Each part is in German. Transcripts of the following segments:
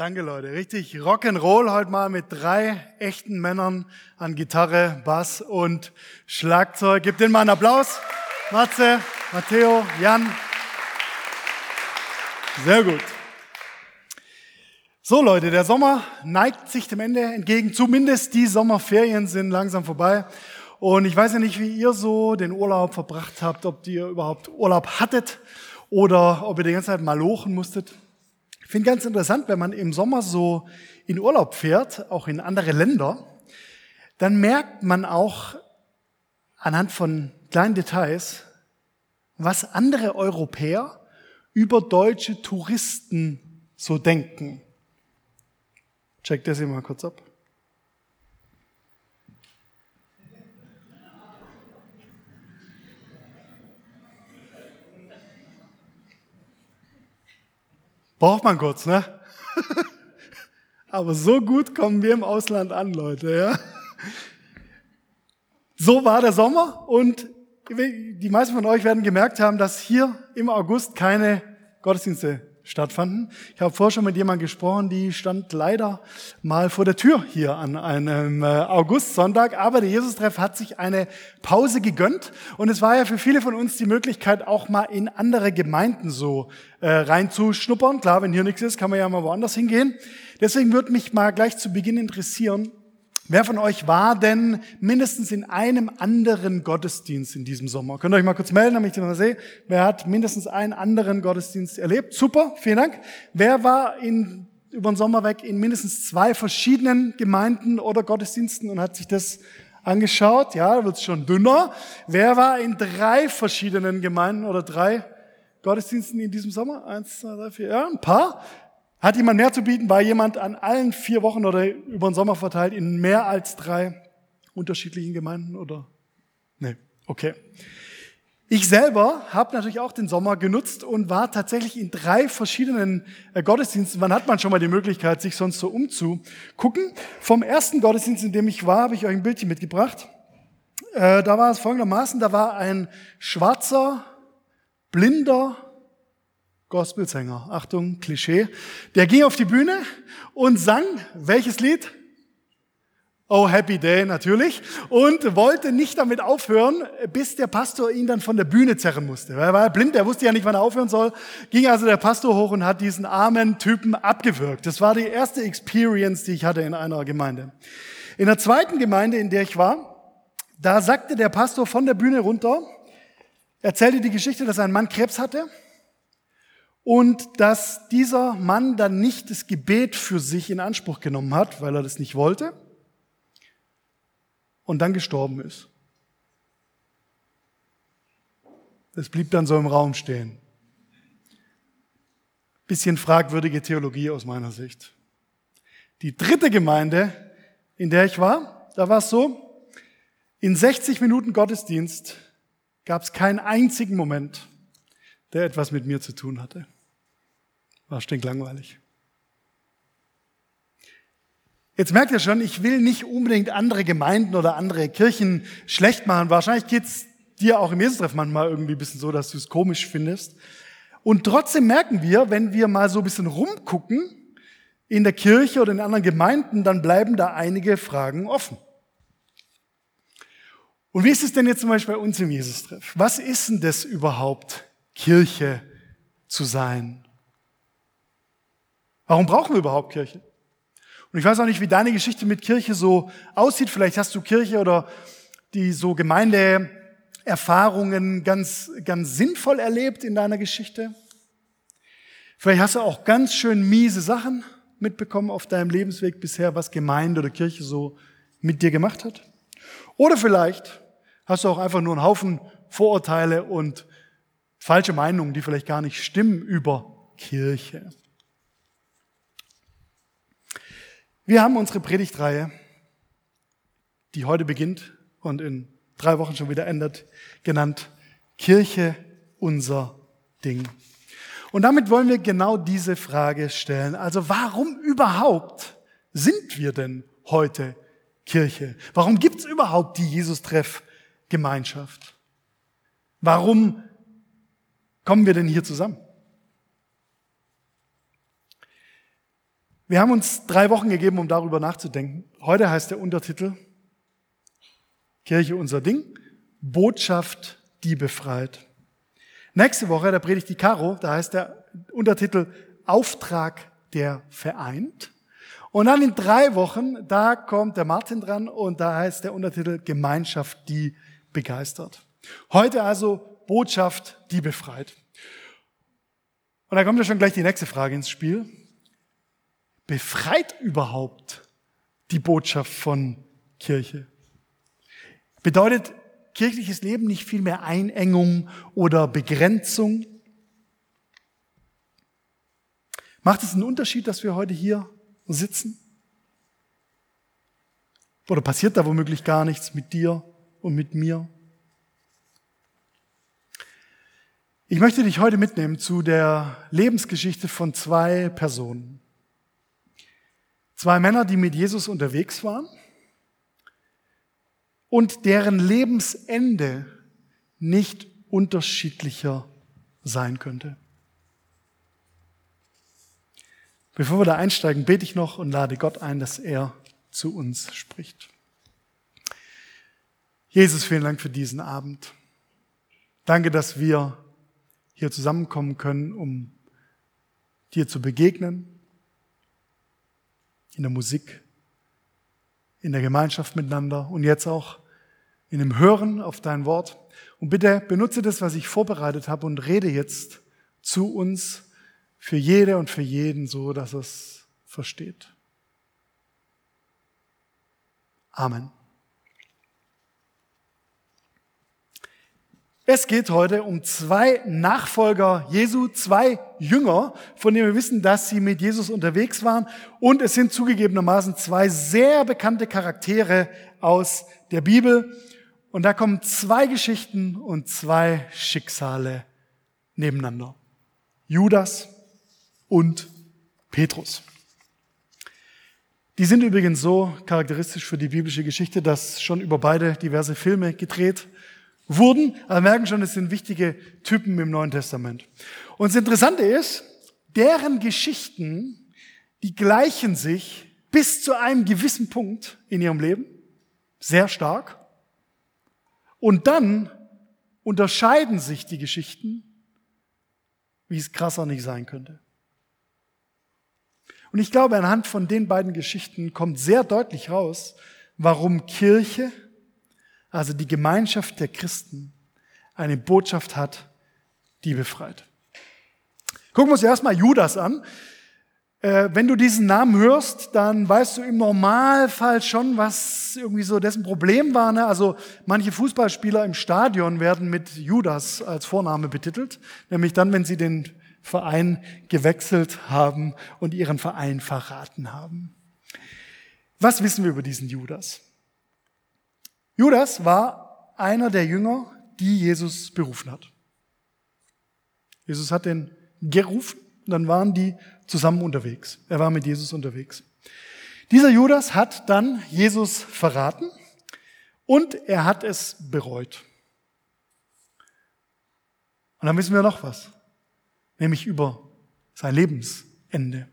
Danke, Leute. Richtig Rock'n'Roll heute mal mit drei echten Männern an Gitarre, Bass und Schlagzeug. Gebt denen mal einen Applaus. Matze, Matteo, Jan. Sehr gut. So, Leute, der Sommer neigt sich dem Ende entgegen. Zumindest die Sommerferien sind langsam vorbei. Und ich weiß ja nicht, wie ihr so den Urlaub verbracht habt, ob ihr überhaupt Urlaub hattet oder ob ihr die ganze Zeit mal lochen musstet. Ich finde ganz interessant, wenn man im Sommer so in Urlaub fährt, auch in andere Länder, dann merkt man auch anhand von kleinen Details, was andere Europäer über deutsche Touristen so denken. Check das hier mal kurz ab. Braucht man kurz, ne? Aber so gut kommen wir im Ausland an, Leute, ja? So war der Sommer und die meisten von euch werden gemerkt haben, dass hier im August keine Gottesdienste stattfanden. Ich habe vorher schon mit jemandem gesprochen, die stand leider mal vor der Tür hier an einem äh, Augustsonntag. Aber der Jesus-Treff hat sich eine Pause gegönnt. Und es war ja für viele von uns die Möglichkeit, auch mal in andere Gemeinden so äh, reinzuschnuppern. Klar, wenn hier nichts ist, kann man ja mal woanders hingehen. Deswegen würde mich mal gleich zu Beginn interessieren, Wer von euch war denn mindestens in einem anderen Gottesdienst in diesem Sommer? Könnt ihr euch mal kurz melden, damit ich das mal sehe. Wer hat mindestens einen anderen Gottesdienst erlebt? Super, vielen Dank. Wer war in, über den Sommer weg in mindestens zwei verschiedenen Gemeinden oder Gottesdiensten und hat sich das angeschaut? Ja, da wird es schon dünner. Wer war in drei verschiedenen Gemeinden oder drei Gottesdiensten in diesem Sommer? Eins, zwei, drei, vier, ja, ein paar. Hat jemand mehr zu bieten? War jemand an allen vier Wochen oder über den Sommer verteilt in mehr als drei unterschiedlichen Gemeinden oder? Nee, okay. Ich selber habe natürlich auch den Sommer genutzt und war tatsächlich in drei verschiedenen äh, Gottesdiensten. Wann hat man schon mal die Möglichkeit, sich sonst so umzugucken? Vom ersten Gottesdienst, in dem ich war, habe ich euch ein Bildchen mitgebracht. Äh, da war es folgendermaßen, da war ein schwarzer, blinder Gospelsänger, Achtung, Klischee, der ging auf die Bühne und sang welches Lied? Oh, Happy Day natürlich. Und wollte nicht damit aufhören, bis der Pastor ihn dann von der Bühne zerren musste. Er war blind, er wusste ja nicht, wann er aufhören soll. Ging also der Pastor hoch und hat diesen armen Typen abgewürgt. Das war die erste Experience, die ich hatte in einer Gemeinde. In der zweiten Gemeinde, in der ich war, da sagte der Pastor von der Bühne runter, erzählte die Geschichte, dass ein Mann Krebs hatte und dass dieser Mann dann nicht das Gebet für sich in Anspruch genommen hat, weil er das nicht wollte und dann gestorben ist. Es blieb dann so im Raum stehen. Bisschen fragwürdige Theologie aus meiner Sicht. Die dritte Gemeinde, in der ich war, da war es so, in 60 Minuten Gottesdienst gab es keinen einzigen Moment, der etwas mit mir zu tun hatte. War stinklangweilig. Jetzt merkt ihr schon, ich will nicht unbedingt andere Gemeinden oder andere Kirchen schlecht machen. Wahrscheinlich geht's dir auch im Jesus-Treff manchmal irgendwie ein bisschen so, dass du es komisch findest. Und trotzdem merken wir, wenn wir mal so ein bisschen rumgucken in der Kirche oder in anderen Gemeinden, dann bleiben da einige Fragen offen. Und wie ist es denn jetzt zum Beispiel bei uns im Jesus-Treff? Was ist denn das überhaupt, Kirche zu sein? Warum brauchen wir überhaupt Kirche? Und ich weiß auch nicht, wie deine Geschichte mit Kirche so aussieht. Vielleicht hast du Kirche oder die so Gemeindeerfahrungen ganz, ganz sinnvoll erlebt in deiner Geschichte. Vielleicht hast du auch ganz schön miese Sachen mitbekommen auf deinem Lebensweg bisher, was Gemeinde oder Kirche so mit dir gemacht hat. Oder vielleicht hast du auch einfach nur einen Haufen Vorurteile und falsche Meinungen, die vielleicht gar nicht stimmen über Kirche. Wir haben unsere Predigtreihe, die heute beginnt und in drei Wochen schon wieder endet, genannt Kirche unser Ding. Und damit wollen wir genau diese Frage stellen. Also warum überhaupt sind wir denn heute Kirche? Warum gibt es überhaupt die Jesus-Treff-Gemeinschaft? Warum kommen wir denn hier zusammen? Wir haben uns drei Wochen gegeben, um darüber nachzudenken. Heute heißt der Untertitel Kirche unser Ding, Botschaft, die befreit. Nächste Woche, da predigt die Caro, da heißt der Untertitel Auftrag, der vereint. Und dann in drei Wochen, da kommt der Martin dran und da heißt der Untertitel Gemeinschaft, die begeistert. Heute also Botschaft, die befreit. Und da kommt ja schon gleich die nächste Frage ins Spiel befreit überhaupt die Botschaft von Kirche? Bedeutet kirchliches Leben nicht viel mehr Einengung oder Begrenzung? Macht es einen Unterschied, dass wir heute hier sitzen? Oder passiert da womöglich gar nichts mit dir und mit mir? Ich möchte dich heute mitnehmen zu der Lebensgeschichte von zwei Personen. Zwei Männer, die mit Jesus unterwegs waren und deren Lebensende nicht unterschiedlicher sein könnte. Bevor wir da einsteigen, bete ich noch und lade Gott ein, dass er zu uns spricht. Jesus, vielen Dank für diesen Abend. Danke, dass wir hier zusammenkommen können, um dir zu begegnen, in der Musik, in der Gemeinschaft miteinander und jetzt auch in dem Hören auf dein Wort. Und bitte benutze das, was ich vorbereitet habe und rede jetzt zu uns für jede und für jeden so, dass es versteht. Amen. Es geht heute um zwei Nachfolger Jesu, zwei Jünger, von denen wir wissen, dass sie mit Jesus unterwegs waren. Und es sind zugegebenermaßen zwei sehr bekannte Charaktere aus der Bibel. Und da kommen zwei Geschichten und zwei Schicksale nebeneinander. Judas und Petrus. Die sind übrigens so charakteristisch für die biblische Geschichte, dass schon über beide diverse Filme gedreht wurden. Aber merken schon, es sind wichtige Typen im Neuen Testament. Und das Interessante ist, deren Geschichten, die gleichen sich bis zu einem gewissen Punkt in ihrem Leben sehr stark. Und dann unterscheiden sich die Geschichten, wie es krasser nicht sein könnte. Und ich glaube, anhand von den beiden Geschichten kommt sehr deutlich raus, warum Kirche also die Gemeinschaft der Christen, eine Botschaft hat, die befreit. Gucken wir uns erstmal Judas an. Äh, wenn du diesen Namen hörst, dann weißt du im Normalfall schon, was irgendwie so dessen Problem war. Ne? Also manche Fußballspieler im Stadion werden mit Judas als Vorname betitelt, nämlich dann, wenn sie den Verein gewechselt haben und ihren Verein verraten haben. Was wissen wir über diesen Judas? Judas war einer der Jünger, die Jesus berufen hat. Jesus hat den gerufen, dann waren die zusammen unterwegs. Er war mit Jesus unterwegs. Dieser Judas hat dann Jesus verraten und er hat es bereut. Und dann wissen wir noch was, nämlich über sein Lebensende.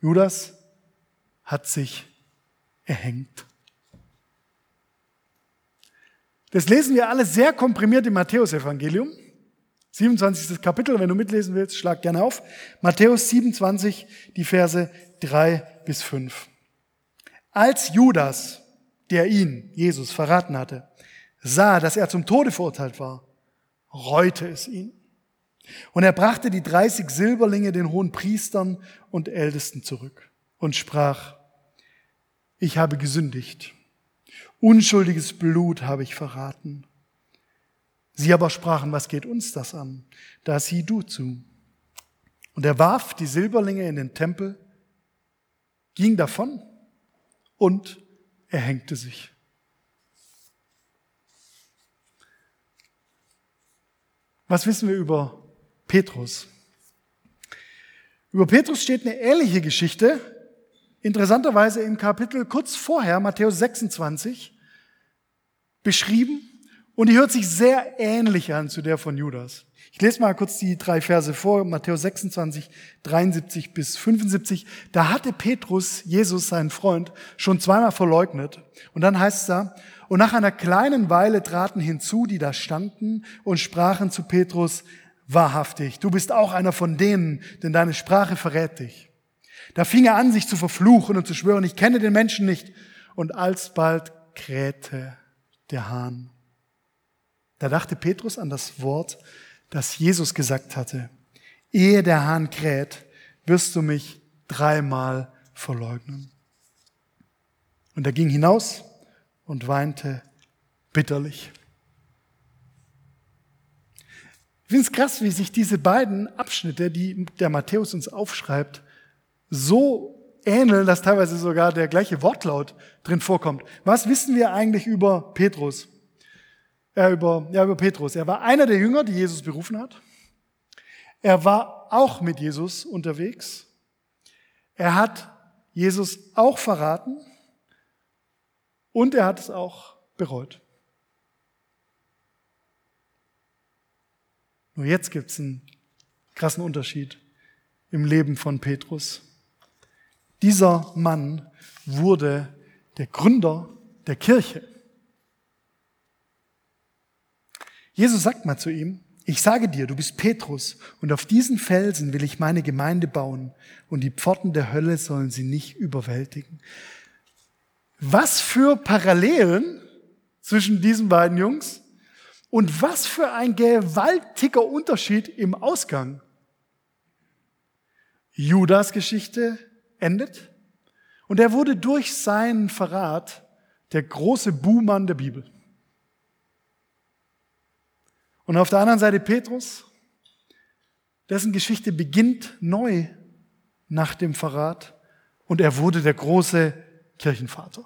Judas hat sich erhängt. Das lesen wir alle sehr komprimiert im Matthäusevangelium. 27. Kapitel, wenn du mitlesen willst, schlag gerne auf. Matthäus 27, die Verse 3 bis 5. Als Judas, der ihn, Jesus, verraten hatte, sah, dass er zum Tode verurteilt war, reute es ihn. Und er brachte die 30 Silberlinge den hohen Priestern und Ältesten zurück und sprach, ich habe gesündigt Unschuldiges Blut habe ich verraten. Sie aber sprachen, was geht uns das an? Da sieh du zu. Und er warf die Silberlinge in den Tempel, ging davon und er hängte sich. Was wissen wir über Petrus? Über Petrus steht eine ähnliche Geschichte, interessanterweise im Kapitel kurz vorher, Matthäus 26, beschrieben. Und die hört sich sehr ähnlich an zu der von Judas. Ich lese mal kurz die drei Verse vor, Matthäus 26, 73 bis 75. Da hatte Petrus, Jesus, seinen Freund, schon zweimal verleugnet. Und dann heißt es da, und nach einer kleinen Weile traten hinzu, die da standen und sprachen zu Petrus, wahrhaftig, du bist auch einer von denen, denn deine Sprache verrät dich. Da fing er an, sich zu verfluchen und zu schwören, ich kenne den Menschen nicht. Und alsbald krähte der Hahn. Da dachte Petrus an das Wort, das Jesus gesagt hatte. Ehe der Hahn kräht, wirst du mich dreimal verleugnen. Und er ging hinaus und weinte bitterlich. Ich finde es krass, wie sich diese beiden Abschnitte, die der Matthäus uns aufschreibt, so ähneln, dass teilweise sogar der gleiche Wortlaut drin vorkommt. Was wissen wir eigentlich über Petrus? Äh, über, ja, über Petrus. Er war einer der Jünger, die Jesus berufen hat. Er war auch mit Jesus unterwegs. Er hat Jesus auch verraten und er hat es auch bereut. Nur jetzt gibt es einen krassen Unterschied im Leben von Petrus. Dieser Mann wurde der Gründer der Kirche. Jesus sagt mal zu ihm, ich sage dir, du bist Petrus und auf diesen Felsen will ich meine Gemeinde bauen und die Pforten der Hölle sollen sie nicht überwältigen. Was für Parallelen zwischen diesen beiden Jungs und was für ein gewaltiger Unterschied im Ausgang. Judas Geschichte endet. Und er wurde durch seinen Verrat der große Buhmann der Bibel. Und auf der anderen Seite Petrus, dessen Geschichte beginnt neu nach dem Verrat und er wurde der große Kirchenvater.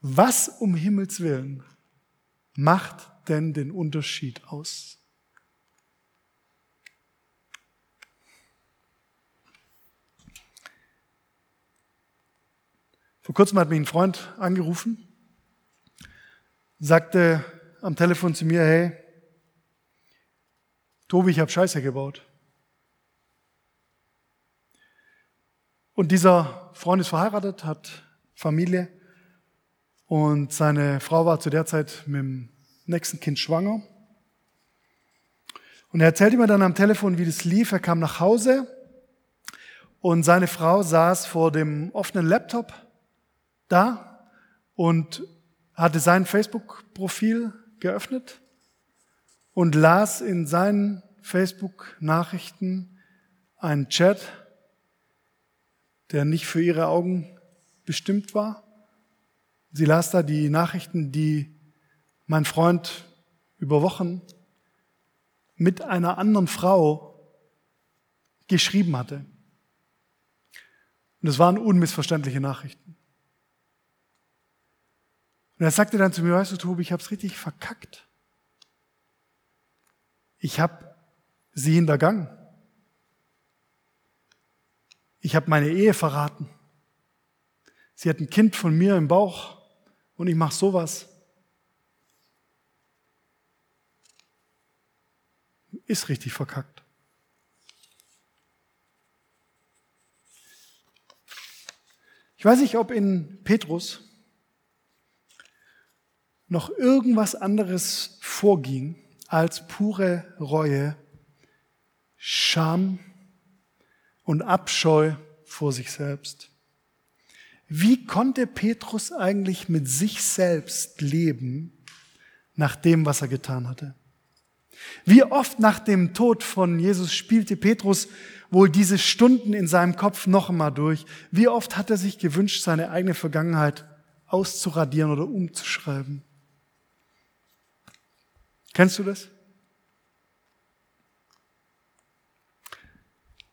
Was um Himmels willen macht denn den Unterschied aus? Vor kurzem hat mich ein Freund angerufen, sagte am Telefon zu mir, hey, Tobi, ich habe Scheiße gebaut. Und dieser Freund ist verheiratet, hat Familie und seine Frau war zu der Zeit mit dem nächsten Kind schwanger. Und er erzählte mir dann am Telefon, wie das lief. Er kam nach Hause und seine Frau saß vor dem offenen Laptop da und hatte sein Facebook-Profil geöffnet und las in seinen Facebook-Nachrichten einen Chat, der nicht für ihre Augen bestimmt war. Sie las da die Nachrichten, die mein Freund über Wochen mit einer anderen Frau geschrieben hatte. Und es waren unmissverständliche Nachrichten. Und er sagte dann zu mir, weißt du, Tobi, ich habe es richtig verkackt. Ich habe sie hintergangen. Ich habe meine Ehe verraten. Sie hat ein Kind von mir im Bauch und ich mache sowas. Ist richtig verkackt. Ich weiß nicht, ob in Petrus noch irgendwas anderes vorging als pure Reue, Scham und Abscheu vor sich selbst. Wie konnte Petrus eigentlich mit sich selbst leben nach dem, was er getan hatte? Wie oft nach dem Tod von Jesus spielte Petrus wohl diese Stunden in seinem Kopf noch einmal durch? Wie oft hat er sich gewünscht, seine eigene Vergangenheit auszuradieren oder umzuschreiben? Kennst du das?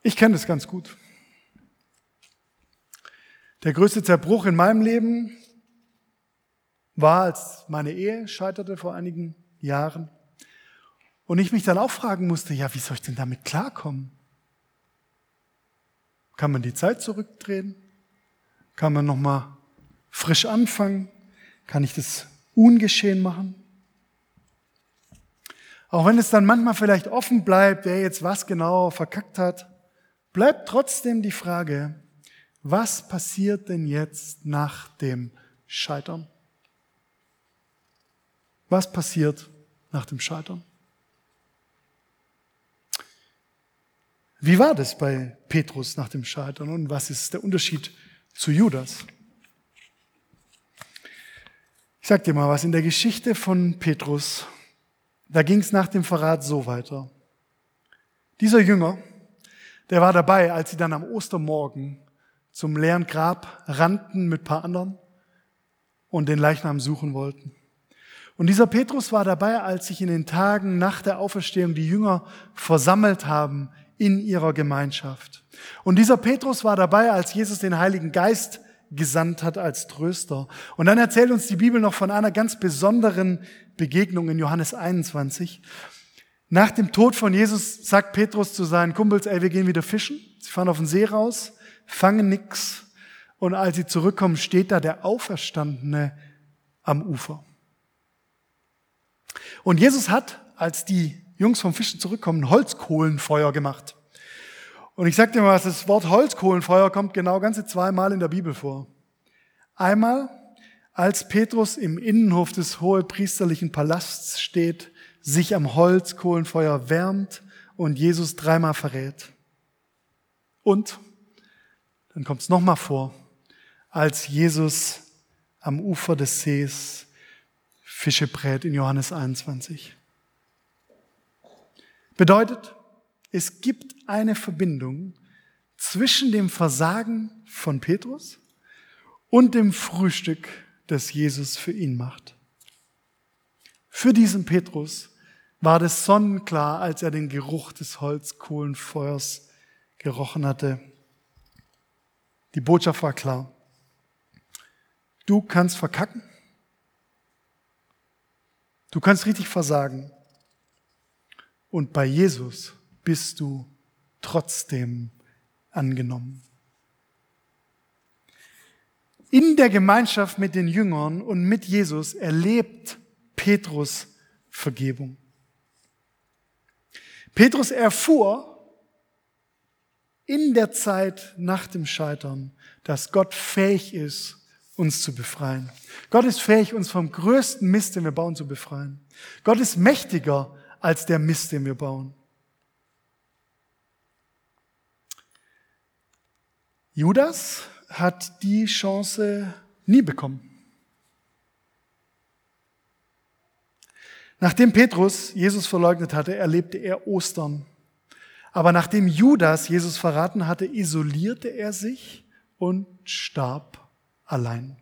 Ich kenne das ganz gut. Der größte Zerbruch in meinem Leben war, als meine Ehe scheiterte vor einigen Jahren. Und ich mich dann auch fragen musste, ja, wie soll ich denn damit klarkommen? Kann man die Zeit zurückdrehen? Kann man nochmal frisch anfangen? Kann ich das ungeschehen machen. Auch wenn es dann manchmal vielleicht offen bleibt, wer jetzt was genau verkackt hat, bleibt trotzdem die Frage, was passiert denn jetzt nach dem Scheitern? Was passiert nach dem Scheitern? Wie war das bei Petrus nach dem Scheitern und was ist der Unterschied zu Judas? Ich sag dir mal was, in der Geschichte von Petrus, da ging es nach dem Verrat so weiter. Dieser Jünger, der war dabei, als sie dann am Ostermorgen zum leeren Grab rannten mit paar anderen und den Leichnam suchen wollten. Und dieser Petrus war dabei, als sich in den Tagen nach der Auferstehung die Jünger versammelt haben in ihrer Gemeinschaft. Und dieser Petrus war dabei, als Jesus den Heiligen Geist gesandt hat als Tröster. Und dann erzählt uns die Bibel noch von einer ganz besonderen Begegnung in Johannes 21. Nach dem Tod von Jesus sagt Petrus zu seinen Kumpels, ey, wir gehen wieder fischen. Sie fahren auf den See raus, fangen nix. Und als sie zurückkommen, steht da der Auferstandene am Ufer. Und Jesus hat, als die Jungs vom Fischen zurückkommen, Holzkohlenfeuer gemacht. Und ich sag dir mal, das Wort Holzkohlenfeuer kommt genau ganze zweimal in der Bibel vor. Einmal, als Petrus im Innenhof des hohepriesterlichen Palasts steht, sich am Holzkohlenfeuer wärmt und Jesus dreimal verrät. Und dann kommt es nochmal vor, als Jesus am Ufer des Sees Fische brät in Johannes 21. Bedeutet, es gibt eine Verbindung zwischen dem Versagen von Petrus und dem Frühstück, das Jesus für ihn macht. Für diesen Petrus war das sonnenklar, als er den Geruch des Holzkohlenfeuers gerochen hatte. Die Botschaft war klar. Du kannst verkacken. Du kannst richtig versagen. Und bei Jesus bist du trotzdem angenommen. In der Gemeinschaft mit den Jüngern und mit Jesus erlebt Petrus Vergebung. Petrus erfuhr in der Zeit nach dem Scheitern, dass Gott fähig ist, uns zu befreien. Gott ist fähig, uns vom größten Mist, den wir bauen, zu befreien. Gott ist mächtiger als der Mist, den wir bauen. Judas hat die Chance nie bekommen. Nachdem Petrus Jesus verleugnet hatte, erlebte er Ostern. Aber nachdem Judas Jesus verraten hatte, isolierte er sich und starb allein.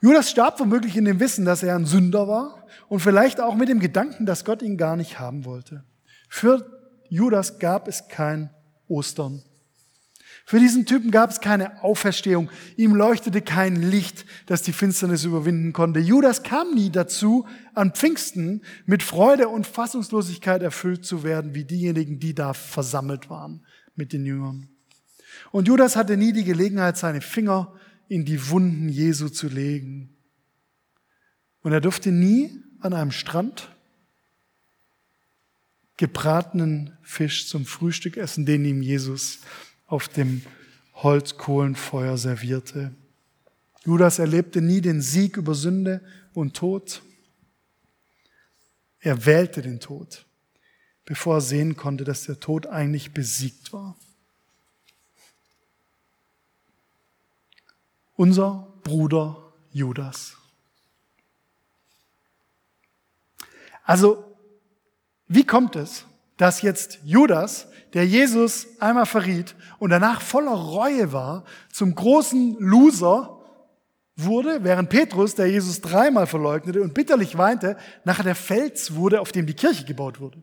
Judas starb womöglich in dem Wissen, dass er ein Sünder war und vielleicht auch mit dem Gedanken, dass Gott ihn gar nicht haben wollte. Für Judas gab es kein Ostern. Für diesen Typen gab es keine Auferstehung. Ihm leuchtete kein Licht, das die Finsternis überwinden konnte. Judas kam nie dazu, an Pfingsten mit Freude und Fassungslosigkeit erfüllt zu werden, wie diejenigen, die da versammelt waren mit den Jüngern. Und Judas hatte nie die Gelegenheit, seine Finger in die Wunden Jesu zu legen. Und er durfte nie an einem Strand gebratenen Fisch zum Frühstück essen, den ihm Jesus auf dem Holzkohlenfeuer servierte. Judas erlebte nie den Sieg über Sünde und Tod. Er wählte den Tod, bevor er sehen konnte, dass der Tod eigentlich besiegt war. Unser Bruder Judas. Also, wie kommt es, dass jetzt Judas der Jesus einmal verriet und danach voller Reue war, zum großen Loser wurde, während Petrus, der Jesus dreimal verleugnete und bitterlich weinte, nachher der Fels wurde, auf dem die Kirche gebaut wurde.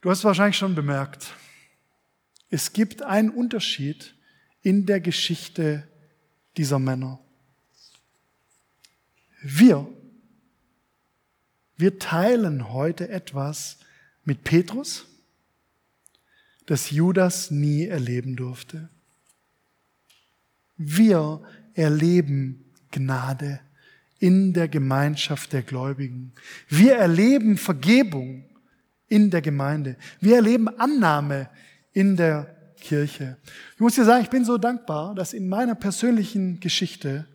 Du hast wahrscheinlich schon bemerkt, es gibt einen Unterschied in der Geschichte dieser Männer. Wir, wir teilen heute etwas mit Petrus, das Judas nie erleben durfte. Wir erleben Gnade in der Gemeinschaft der Gläubigen. Wir erleben Vergebung in der Gemeinde. Wir erleben Annahme in der Kirche. Ich muss dir sagen, ich bin so dankbar, dass in meiner persönlichen Geschichte,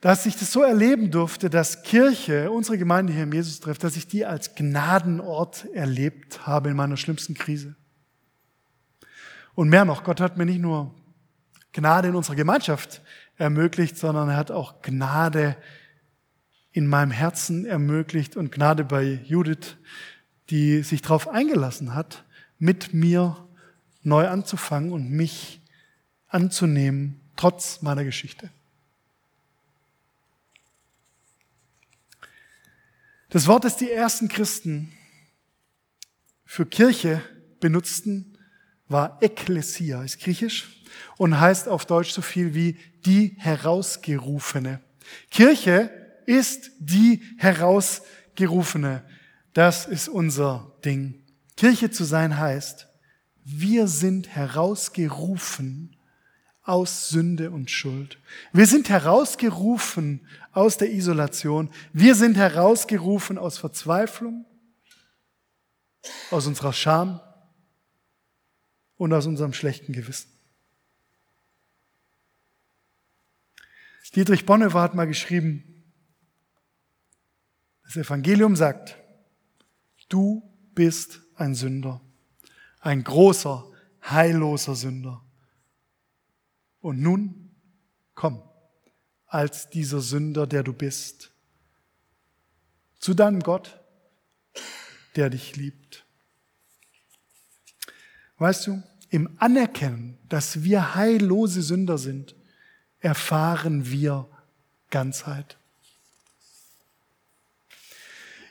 dass ich das so erleben durfte, dass Kirche, unsere Gemeinde hier im Jesus trifft, dass ich die als Gnadenort erlebt habe in meiner schlimmsten Krise. Und mehr noch, Gott hat mir nicht nur Gnade in unserer Gemeinschaft ermöglicht, sondern er hat auch Gnade in meinem Herzen ermöglicht und Gnade bei Judith, die sich darauf eingelassen hat, mit mir neu anzufangen und mich anzunehmen, trotz meiner Geschichte. Das Wort, das die ersten Christen für Kirche benutzten, war Ekklesia, ist griechisch und heißt auf Deutsch so viel wie die Herausgerufene. Kirche ist die Herausgerufene. Das ist unser Ding. Kirche zu sein heißt, wir sind herausgerufen aus Sünde und Schuld. Wir sind herausgerufen aus der Isolation. Wir sind herausgerufen aus Verzweiflung, aus unserer Scham und aus unserem schlechten Gewissen. Dietrich Bonhoeffer hat mal geschrieben, das Evangelium sagt, du bist ein Sünder, ein großer, heilloser Sünder. Und nun komm als dieser Sünder, der du bist, zu deinem Gott, der dich liebt. Weißt du, im Anerkennen, dass wir heillose Sünder sind, erfahren wir Ganzheit.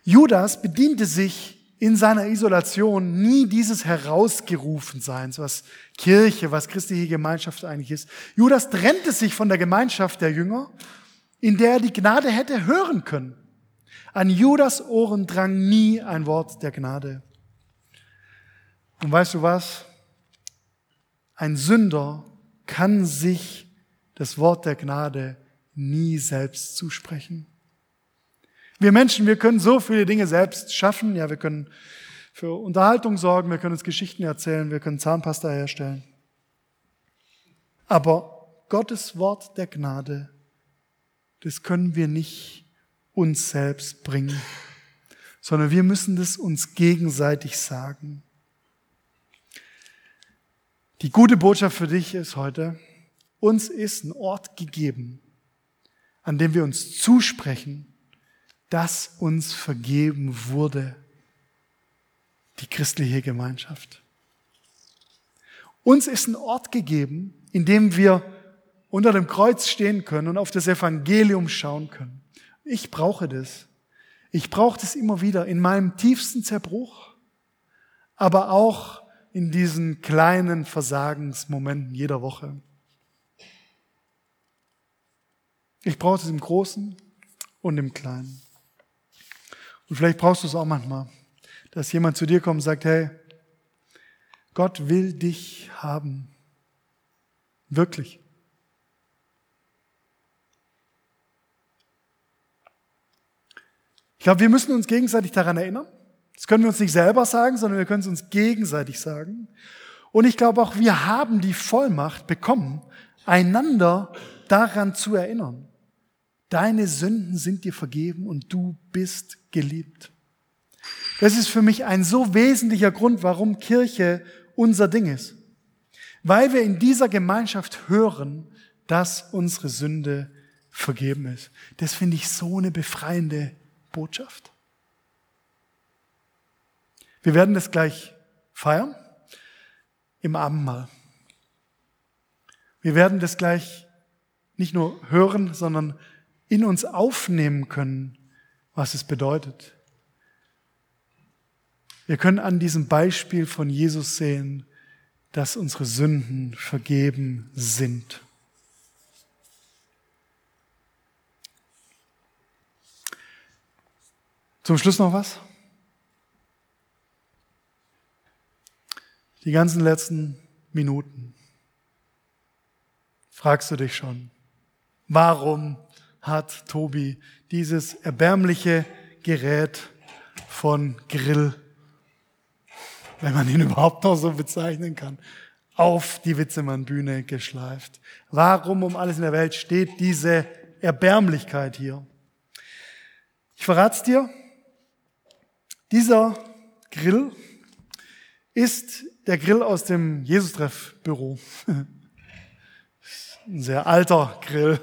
Judas bediente sich in seiner Isolation nie dieses Herausgerufenseins, was Kirche, was christliche Gemeinschaft eigentlich ist. Judas trennte sich von der Gemeinschaft der Jünger, in der er die Gnade hätte hören können. An Judas Ohren drang nie ein Wort der Gnade. Und weißt du was? Ein Sünder kann sich das Wort der Gnade nie selbst zusprechen. Wir Menschen, wir können so viele Dinge selbst schaffen. Ja, wir können für Unterhaltung sorgen, wir können uns Geschichten erzählen, wir können Zahnpasta herstellen. Aber Gottes Wort der Gnade, das können wir nicht uns selbst bringen, sondern wir müssen das uns gegenseitig sagen. Die gute Botschaft für dich ist heute, uns ist ein Ort gegeben, an dem wir uns zusprechen, dass uns vergeben wurde. Die christliche Gemeinschaft. Uns ist ein Ort gegeben, in dem wir unter dem Kreuz stehen können und auf das Evangelium schauen können. Ich brauche das. Ich brauche das immer wieder in meinem tiefsten Zerbruch, aber auch in diesen kleinen Versagensmomenten jeder Woche. Ich brauche es im Großen und im Kleinen. Und vielleicht brauchst du es auch manchmal, dass jemand zu dir kommt und sagt, hey, Gott will dich haben. Wirklich. Ich glaube, wir müssen uns gegenseitig daran erinnern. Das können wir uns nicht selber sagen, sondern wir können es uns gegenseitig sagen. Und ich glaube auch, wir haben die Vollmacht bekommen, einander daran zu erinnern. Deine Sünden sind dir vergeben und du bist geliebt. Das ist für mich ein so wesentlicher Grund, warum Kirche unser Ding ist. Weil wir in dieser Gemeinschaft hören, dass unsere Sünde vergeben ist. Das finde ich so eine befreiende Botschaft. Wir werden das gleich feiern im Abendmahl. Wir werden das gleich nicht nur hören, sondern in uns aufnehmen können, was es bedeutet. Wir können an diesem Beispiel von Jesus sehen, dass unsere Sünden vergeben sind. Zum Schluss noch was? Die ganzen letzten Minuten fragst du dich schon, warum hat Tobi dieses erbärmliche Gerät von Grill, wenn man ihn überhaupt noch so bezeichnen kann, auf die Witzemann-Bühne geschleift. Warum um alles in der Welt steht diese Erbärmlichkeit hier? Ich verrat's dir. Dieser Grill ist der Grill aus dem Jesus-Treff-Büro. Ein sehr alter Grill.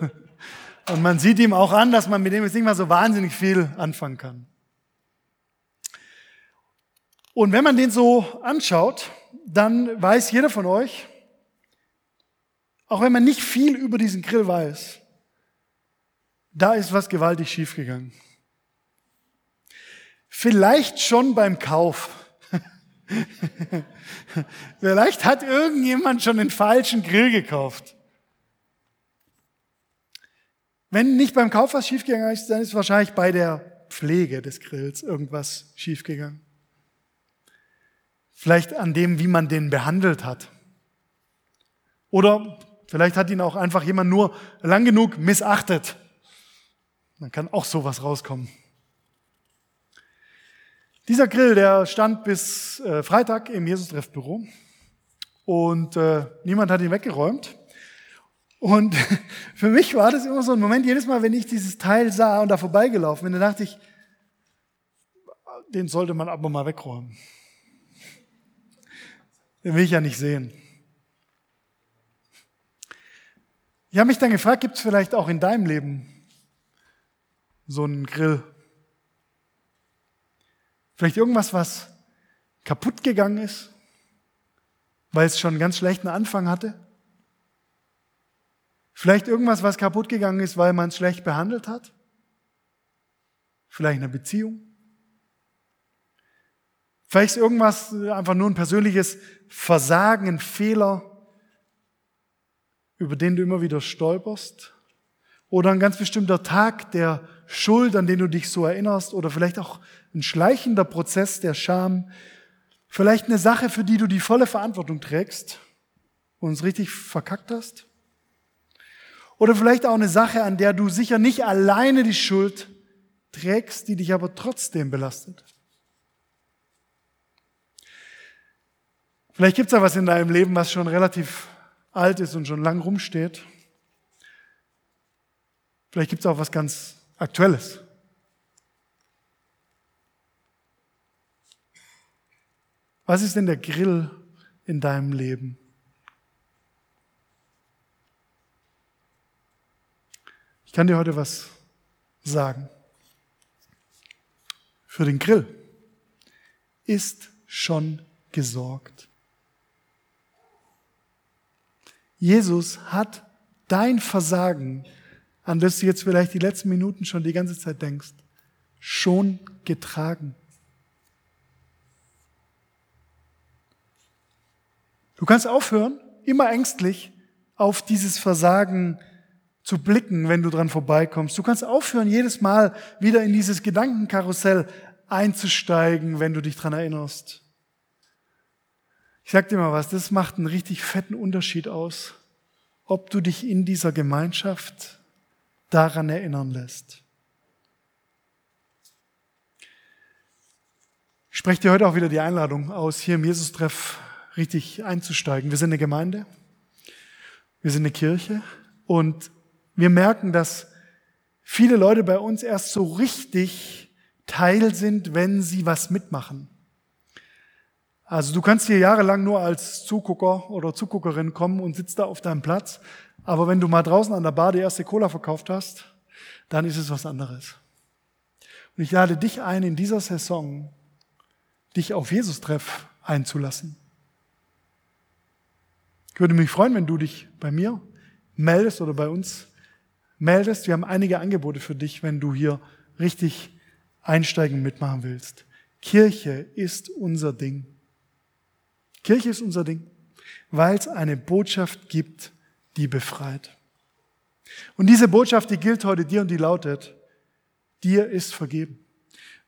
Und man sieht ihm auch an, dass man mit dem jetzt nicht mal so wahnsinnig viel anfangen kann. Und wenn man den so anschaut, dann weiß jeder von euch, auch wenn man nicht viel über diesen Grill weiß, da ist was gewaltig schiefgegangen. Vielleicht schon beim Kauf. Vielleicht hat irgendjemand schon den falschen Grill gekauft. Wenn nicht beim Kauf was schiefgegangen ist, dann ist wahrscheinlich bei der Pflege des Grills irgendwas schiefgegangen. Vielleicht an dem, wie man den behandelt hat. Oder vielleicht hat ihn auch einfach jemand nur lang genug missachtet. Dann kann auch sowas rauskommen. Dieser Grill, der stand bis äh, Freitag im Jesus-Treff-Büro und äh, niemand hat ihn weggeräumt. Und für mich war das immer so ein Moment, jedes Mal, wenn ich dieses Teil sah und da vorbeigelaufen bin, dann dachte ich, den sollte man aber mal wegräumen. Den will ich ja nicht sehen. Ich habe mich dann gefragt, gibt es vielleicht auch in deinem Leben so einen Grill? Vielleicht irgendwas, was kaputt gegangen ist, weil es schon einen ganz schlechten Anfang hatte? Vielleicht irgendwas, was kaputt gegangen ist, weil man es schlecht behandelt hat? Vielleicht eine Beziehung? Vielleicht irgendwas einfach nur ein persönliches Versagen, ein Fehler, über den du immer wieder stolperst. Oder ein ganz bestimmter Tag der Schuld, an den du dich so erinnerst. Oder vielleicht auch ein schleichender Prozess der Scham. Vielleicht eine Sache, für die du die volle Verantwortung trägst und es richtig verkackt hast. Oder vielleicht auch eine Sache, an der du sicher nicht alleine die Schuld trägst, die dich aber trotzdem belastet. Vielleicht gibt es da was in deinem Leben, was schon relativ alt ist und schon lang rumsteht. Vielleicht gibt es auch was ganz Aktuelles. Was ist denn der Grill in deinem Leben? Kann dir heute was sagen. Für den Grill ist schon gesorgt. Jesus hat dein Versagen, an das du jetzt vielleicht die letzten Minuten schon die ganze Zeit denkst, schon getragen. Du kannst aufhören, immer ängstlich auf dieses Versagen zu blicken, wenn du dran vorbeikommst. Du kannst aufhören, jedes Mal wieder in dieses Gedankenkarussell einzusteigen, wenn du dich dran erinnerst. Ich sag dir mal was, das macht einen richtig fetten Unterschied aus, ob du dich in dieser Gemeinschaft daran erinnern lässt. Ich spreche dir heute auch wieder die Einladung aus, hier im Jesus-Treff richtig einzusteigen. Wir sind eine Gemeinde, wir sind eine Kirche und wir merken, dass viele Leute bei uns erst so richtig Teil sind, wenn sie was mitmachen. Also du kannst hier jahrelang nur als Zugucker oder Zuguckerin kommen und sitzt da auf deinem Platz. Aber wenn du mal draußen an der Bar die erste Cola verkauft hast, dann ist es was anderes. Und ich lade dich ein, in dieser Saison dich auf Jesus-Treff einzulassen. Ich würde mich freuen, wenn du dich bei mir meldest oder bei uns meldest. Wir haben einige Angebote für dich, wenn du hier richtig einsteigen und mitmachen willst. Kirche ist unser Ding. Kirche ist unser Ding, weil es eine Botschaft gibt, die befreit. Und diese Botschaft, die gilt heute dir und die lautet, dir ist vergeben.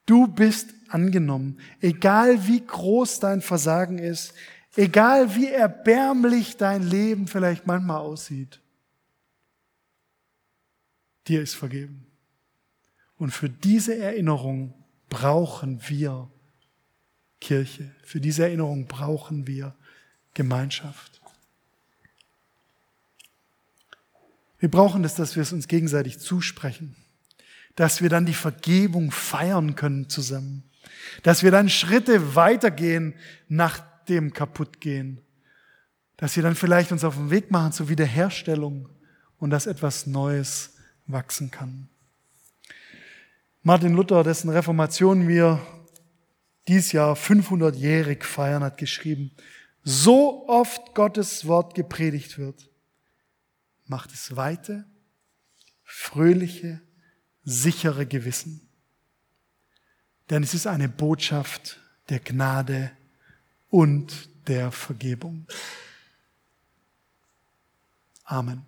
Du bist angenommen, egal wie groß dein Versagen ist, egal wie erbärmlich dein Leben vielleicht manchmal aussieht. Dir ist vergeben. Und für diese Erinnerung brauchen wir Kirche. Für diese Erinnerung brauchen wir Gemeinschaft. Wir brauchen das, dass wir es uns gegenseitig zusprechen, dass wir dann die Vergebung feiern können zusammen, dass wir dann Schritte weitergehen nach dem Kaputtgehen, dass wir dann vielleicht uns auf den Weg machen zur Wiederherstellung und dass etwas Neues wachsen kann. Martin Luther, dessen Reformation wir dies Jahr 500-jährig feiern, hat geschrieben, so oft Gottes Wort gepredigt wird, macht es weite, fröhliche, sichere Gewissen. Denn es ist eine Botschaft der Gnade und der Vergebung. Amen.